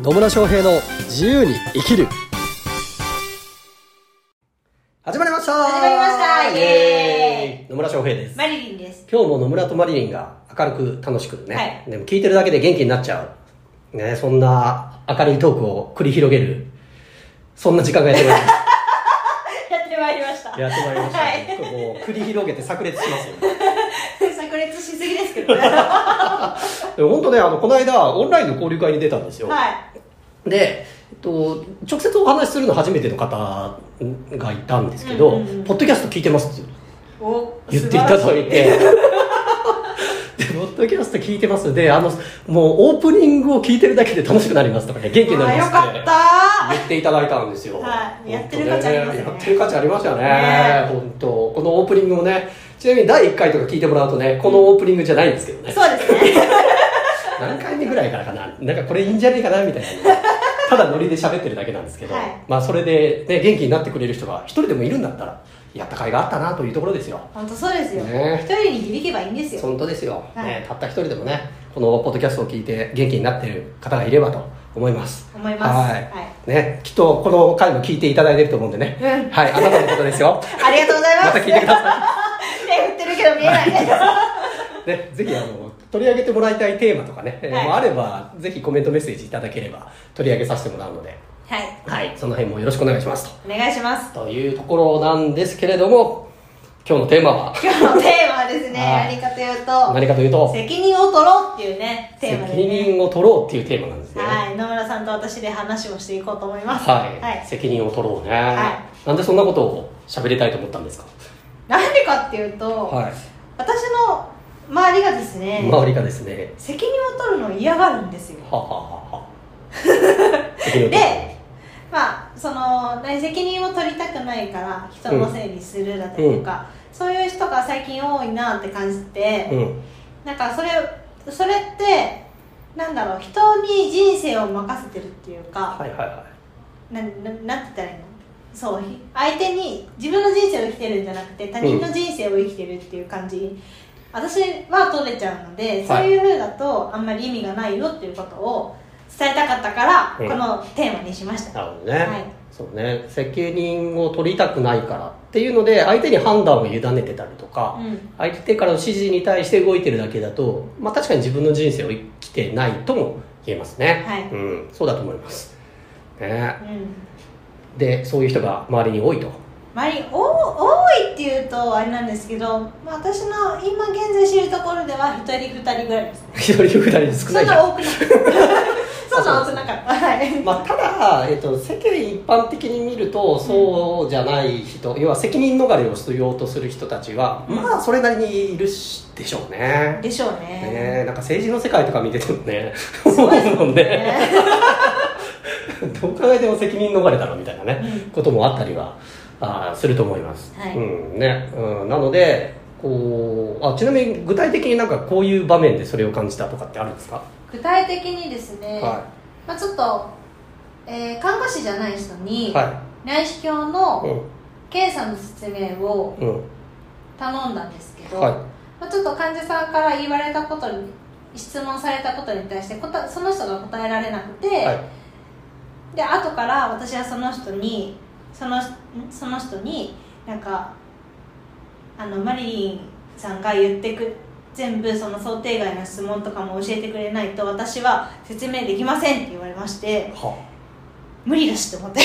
野村翔平の自由に生きる。始まりました。始まりました。イエ野村翔平です。マリリンです。今日も野村とマリリンが明るく楽しくね、はい。でも聞いてるだけで元気になっちゃう。ねそんな明るいトークを繰り広げる。そんな時間がやってまいりまし やってまいりました。たやってまいりました、ねはい。もう繰り広げて炸裂しますよすぎですけどね。でも本当ねあのこの間オンラインの交流会に出たんですよ、はい。で、えっと、直接お話しするの初めての方がいたんですけど、うんうんうん。ポッドキャスト聞いてますってお言っていただいて、で、ポッドキャスト聞いてます。で、あの、もうオープニングを聞いてるだけで楽しくなりますとかね、元気になありますって言っていただいたんですよ。はい。やってる価値ありますね。やってる価値ありましたよね。ね。本当。このオープニングもね、ちなみに第1回とか聞いてもらうとね、このオープニングじゃないんですけどね。そうですね。何回目ぐらいからかな？なんかこれいいんじゃねえかなみたいな。ただノリで喋ってるだけなんですけど、はい。まあそれで、ね、元気になってくれる人が一人でもいるんだったらやった甲斐があったなというところですよ。本当そうですよ。ね。一人に響けばいいんですよ。本当ですよ、はい。ね、たった一人でもねこのポッドキャストを聞いて元気になってる方がいればと思います。思います。はい、はい。ね、きっとこの回も聞いていただいてると思うんでね、うん。はい。あなたのことですよ。ありがとうございます。また聞いてくださ手振ってるけど見えない。いね、ぜひあの取り上げてもらいたいテーマとかね、えーはいもうあればぜひコメントメッセージいただければ取り上げさせてもらうのではい。はい、その辺もよろしくお願いしますお願いします。と。というところなんですけれども、今日のテーマは？今日のテーマはですね、はい何かというと、何かというと、責任を取ろうっていうね、テーマで責ね。任を取ろうっていうテーマなんですね。はい。野村さんと私で話をしていこうと思います。はい、はい。責任を取ろうね、はなんでそんなことを喋りたいと思ったんですか？なんでかっていうと、はい。私の周りがですね、周りがですね、責任を取るのを嫌がるんですよはははは。でまあその何責任を取りたくないから人のせいにするだったりとか、そういう人が最近多いなって感じて、うん。なんかそれそれってなんだろう人に人生を任せてるっていうか、はいはいはなななんて言ったらいいの？そうひ相手に自分の人生を生きてるんじゃなくて他人の人生を生きてるっていう感じ、私は取れちゃうので、そういう風だとあんまり意味がないよっていうことを伝えたかったから、うん。このテーマにしましい。た。なるほどね。はい。そうね、責任を取りたくないからっていうので相手に判断を委ねてたりとか、うん。相手からの指示に対して動いてるだけだと、まあ、確かに自分の人生を生きてないとも言えますね、はい。うん、そうだと思います、ね、うんでそういう人が周りに多いと。周りお多いっていうとあれなんですけど、まあ、私の今現在知るところでは一人二人ぐらいですね。一人二人少そないじゃん。んな多くなかったそんな多くなかった。はい。まあ、ただ、えっと世間一般的に見るとそうじゃない人、要は責任逃れをしようとする人たちは、うん。まあそれなりにいるしでしょうね。でしょうね。ねなんか政治の世界とか見ててもねそうです思うもんねね どう考えても責任逃れだろみたいなね、うん。こともあったりはあーすると思います、はい。うんね。うん、なのでこうあちなみに具体的になんかこういう場面でそれを感じたとかってあるんですか、具体的にですね、はまあ、ちょっと、えー看護師じゃない人に、い。は内視鏡いの検査の説明をうん。うん頼んだんですけど、はい。まあ、ちょっと患者さんから言われたことに質問されたことに対してその人が答えられなくて、はいで後から私はその人にそのんその人になんかあのマリリンさんが言ってく全部その想定外の質問とかも教えてくれないと私は説明できませんって言われましては無理だしって思って。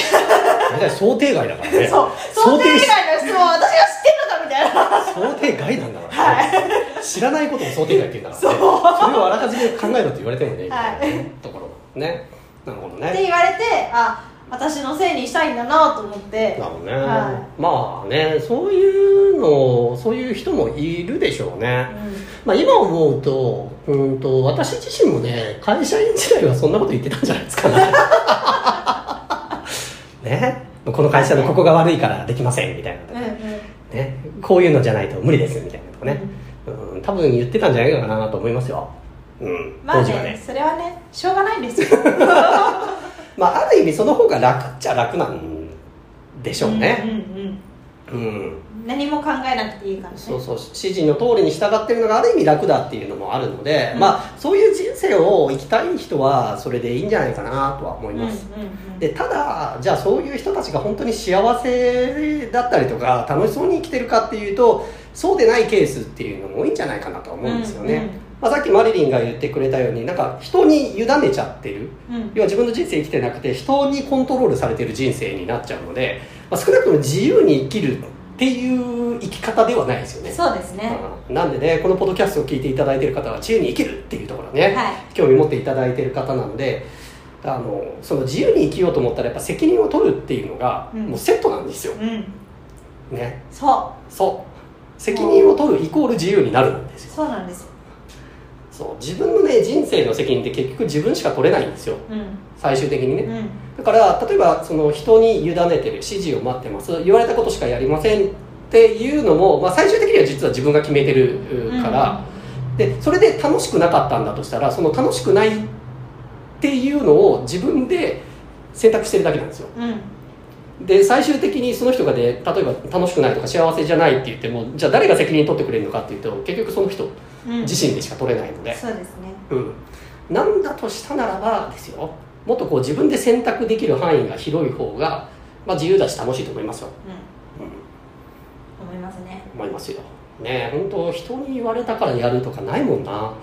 想定外だからね。そう。想定外の質問私が知ってるのかみたいな。想定外なんだから。ね、知らないことを想定外って言うんだからね。それをあらかじめ考えろって言われてもねはい。ところねなるほどってね言われてあ私のせいにしたいんだなと思って。なるほどね、はまあねそういうのそういう人もいるでしょうね、うまあ、今思うとうんと私自身もね会社員時代はそんなこと言ってたんじゃないですかね。ね。この会社のここが悪いからできませんみたいなと。か、んうんうん。ね、こういうのじゃないと無理ですみたいなとかね、うん、多分言ってたんじゃないかなと思いますよ、うん、まあねね。それはねしょうがないんですよ。まあある意味その方が楽っちゃ楽なんでしょうね。うんうんうん、うん。何も考えなくていいからね。そうそう指示の通りに従ってるのがある意味楽だっていうのもあるので、うん。まあそういう人生を生きたい人はそれでいいんじゃないかなとは思いうんうんます、うん。でただじゃあそういう人たちが本当に幸せだったりとか楽しそうに生きてるかっていうとそうでないケースっていうのも多いんじゃないかなとは思うんですよね、うんうんまあ、さっきマリリンが言ってくれたようになんか人に委ねちゃってる。うん。要は自分の人生生きてなくて人にコントロールされてる人生になっちゃうので、まあ、少なくとも自由に生きるっていう生き方ではないですよね。そうですね。うんなんでねこのポッドキャストを聞いていただいている方は自由に生きるっていうところね、はい。興味持っていただいている方なのであのその自由に生きようと思ったらやっぱ責任を取るっていうのがうん。もうセットなんですよ、うん。ね。そそう。責任を取るイコール自由になるんですよ。うそうなんですよそう。自分のね人生の責任って結局自分しか取れないんですよ。うん。最終的にね、うん。だから例えばその人に委ねてる指示を待ってます。言われたことしかやりませんっていうのも、まあ、最終的には実は自分が決めてるうから、でそれで楽しくなかったんだとしたらその楽しくないっていうのを自分で選択してるだけなんですよ。うん。で最終的にその人がで例えば楽しくないとか幸せじゃないって言ってもじゃあ誰が責任取ってくれるのかっていうと結局その人。うん自身でしか取れないので、そうですね。うん、なんだとしたならばですよ。もっとこう自分で選択できる範囲が広い方が、まあ、自由だし楽しいと思いますよ、うん。うん、思いますね。思いますよ。ね本当人に言われたからやるとかないもんな。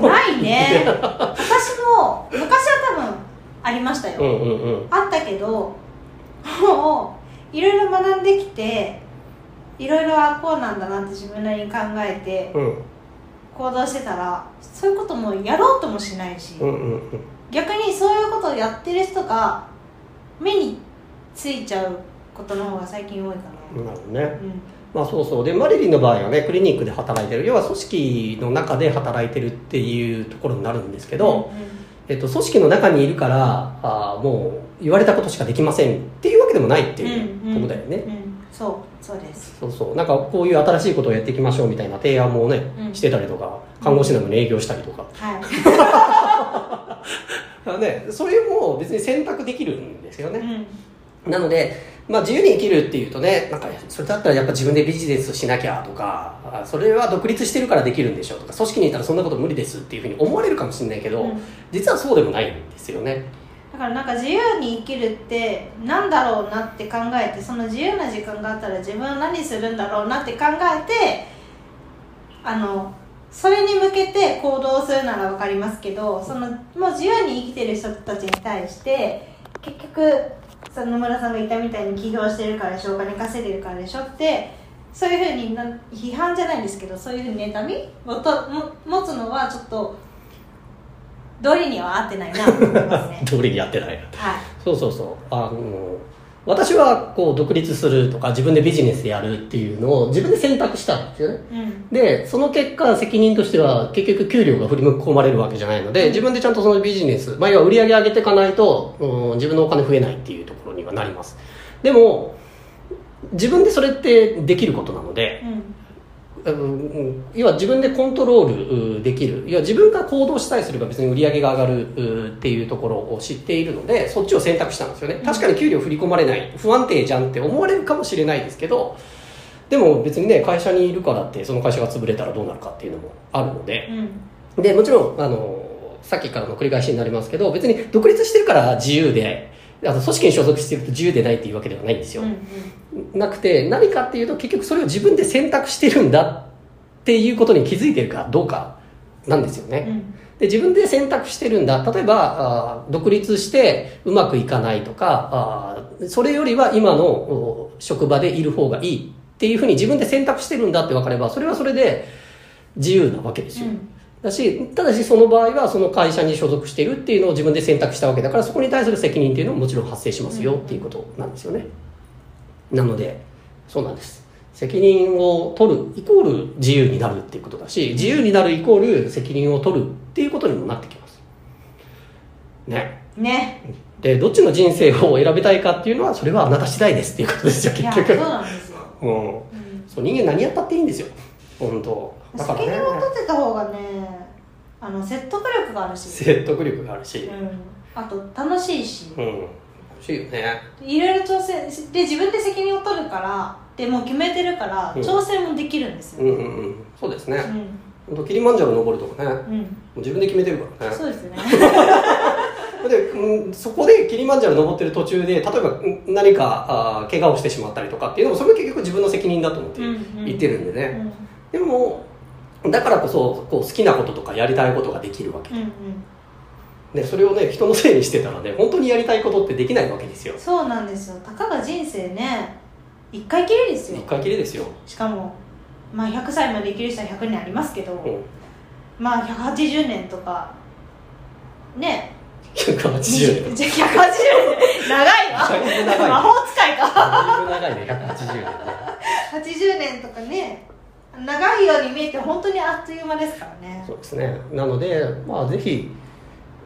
ない ね。私も昔は多分ありましたよ、うんうんうん。あったけどもういろいろ学んできていろいろあこうなんだなって自分なりに考えてうん。行動してたらそういうこともやろうともしないし、うんうんうん。逆にそういうことをやってる人が目についちゃうことの方が最近多いかな、なるほどね。うん。まあそうそう。でマリリンの場合はねクリニックで働いてる。要は組織の中で働いてるっていうところになるんですけど、えっと、組織の中にいるからあーもう言われたことしかできませんっていうわけでもないっていうことだよね、うんうんそうそうです。そうそう。なんかこういう新しいことをやっていきましょうみたいな提案もね、うん。してたりとか看護師なのに営業したりとか、はい、ね、それも別に選択できるんですようね、ん。なので、まあ、自由に生きるっていうとねなんかそれだったらやっぱ自分でビジネスしなきゃとかあそれは独立してるからできるんでしょとか組織にいたらそんなこと無理ですっていうふうに思われるかもしれないけど、うん。実はそうでもないんですよねだからなんか自由に生きるってなんだろうなって考えてその自由な時間があったら自分は何するんだろうなって考えてあのそれに向けて行動するなら分かりますけどそのもう自由に生きてる人たちに対して結局その野村さんが言ったみたいに起業してるからでしょお金稼いでるからでしょってそういうふうに批判じゃないんですけどそういうふうに妬みをと持つのはちょっと道理には合ってないなと思いますね。通りにやってない。はい。そうそうそう。あの私はこう独立するとか自分でビジネスやるっていうのを自分で選択したんですよね。うん。でその結果責任としては結局給料が振り込まれるわけじゃないので自分でちゃんとそのビジネス、まあ、要は売り上げ上げていかないと、うん、自分のお金増えないっていうところにはなります。でも自分でそれってできることなので、うんうん要は自分でコントロールうできる。要は自分が行動したりすれば別に売り上げが上がるうっていうところを知っているのでそっちを選択したんですよね。確かに給料振り込まれない不安定じゃんって思われるかもしれないですけどでも別にね会社にいるからってその会社が潰れたらどうなるかっていうのもあるので。うん。でもちろんあのさっきからの繰り返しになりますけど別に独立してるから自由であの組織に所属してると自由でないっていうわけではないんですよ、うんなくて何かっていうと結局それを自分で選択してるんだっていうことに気づいてるかどうかなんですよね、うん。で自分で選択してるんだ。例えばあー独立してうまくいかないとかあーそれよりは今のお職場でいる方がいいっていうふうに自分で選択してるんだって分かればそれはそれで自由なわけですよ、うんだしただしその場合はその会社に所属しているっていうのを自分で選択したわけだからそこに対する責任っていうのももちろん発生しますよっていうことなんですよね、なのでそうなんです。責任を取るイコール自由になるっていうことだし自由になるイコール責任を取るっていうことにもなってきます。ね。ね。でどっちの人生を選びたいかっていうのはそれはあなた次第ですっていうことですよ結局。そうなんですよ、うん。うん。そう人間何やったっていいんですよ本当。だからね。責任を取ってた方がねあの説得力があるし、説得力があるし。うん、あと楽しいし。うん。欲しいよね。いろいろ挑戦しで自分で責任を取るからでもう決めてるからうん。調整もできるんですよ、うんうんうん。そうですね、うん。キリマンジャロ登るとかね。もうん。う自分で決めてるからね。そうですね。で、うん、そこでキリマンジャロ登ってる途中で例えばうん何かあー怪我をしてしまったりとかっていうのもそれも結局自分の責任だと思ってうんうん。言ってるんでね、うん。でもだからこそこう好きなこととかやりたいことができるわけ。うんうん。でそれをね人のせいにしてたらね本当にやりたいことってできないわけですよ。そうなんですよ。たかが人生ね一回きりですよ。一回きりですよ、しかもまあ100歳まで生きる人は100年ありますけど、うん、まあ180年とかね。180年。じゃ180年。長いわ。だいぶ長い魔法使いか。だいぶ長いね。180年ね。80年とかね長いように見えて本当にあっという間ですからね。そうですね。なのでまあぜひ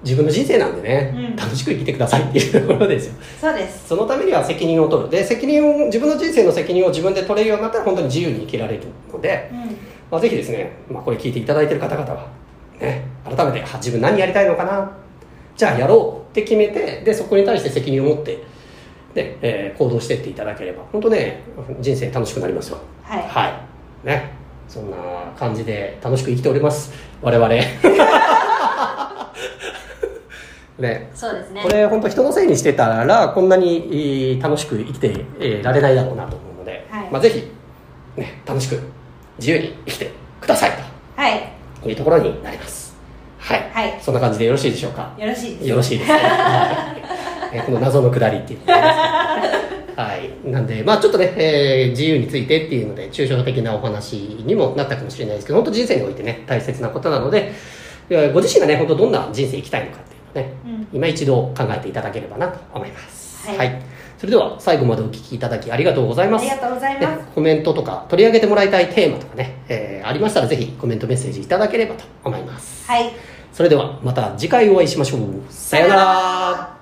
自分の人生なんでね、うん。楽しく生きてくださいっていうところですよ。そうです。そのためには責任を取る。で責任を自分の人生の責任を自分で取れるようになったら本当に自由に生きられるので、うん。まあ、ぜひですね、まあ、これ聞いていただいている方々は、ね、改めてあ自分何やりたいのかな？じゃあやろうって決めてでそこに対して責任を持ってで、えー行動していっていただければ本当ね人生楽しくなりますよ。はい、はいね。そんな感じで楽しく生きております。我々。ね。そうですね。これ本当人のせいにしてたらこんなにえー楽しく生きてえーられないだろうなと思うので、はい。まあ、ぜひ、ね、楽しく自由に生きてくださいはい。というところになります。はい、はい。そんな感じでよろしいでしょうか？よろしいです。よろしいですね、この謎のくだりっていうのがねはい、なんで、まあちょっとね、えー自由についてっていうので、抽象的なお話にもなったかもしれないですけど、本当人生においてね、大切なことなので、ご自身がね、本当どんな人生生きたいのかっていうのをね、うん今一度考えていただければなと思います。はいそれでは、最後までお聞きいただきありがとうございます。ありがとうございねますコメントとか取り上げてもらいたいテーマとかね、えーありましたらぜひコメントメッセージいただければと思います。はいそれではまた次回お会いしましょう。さようなら。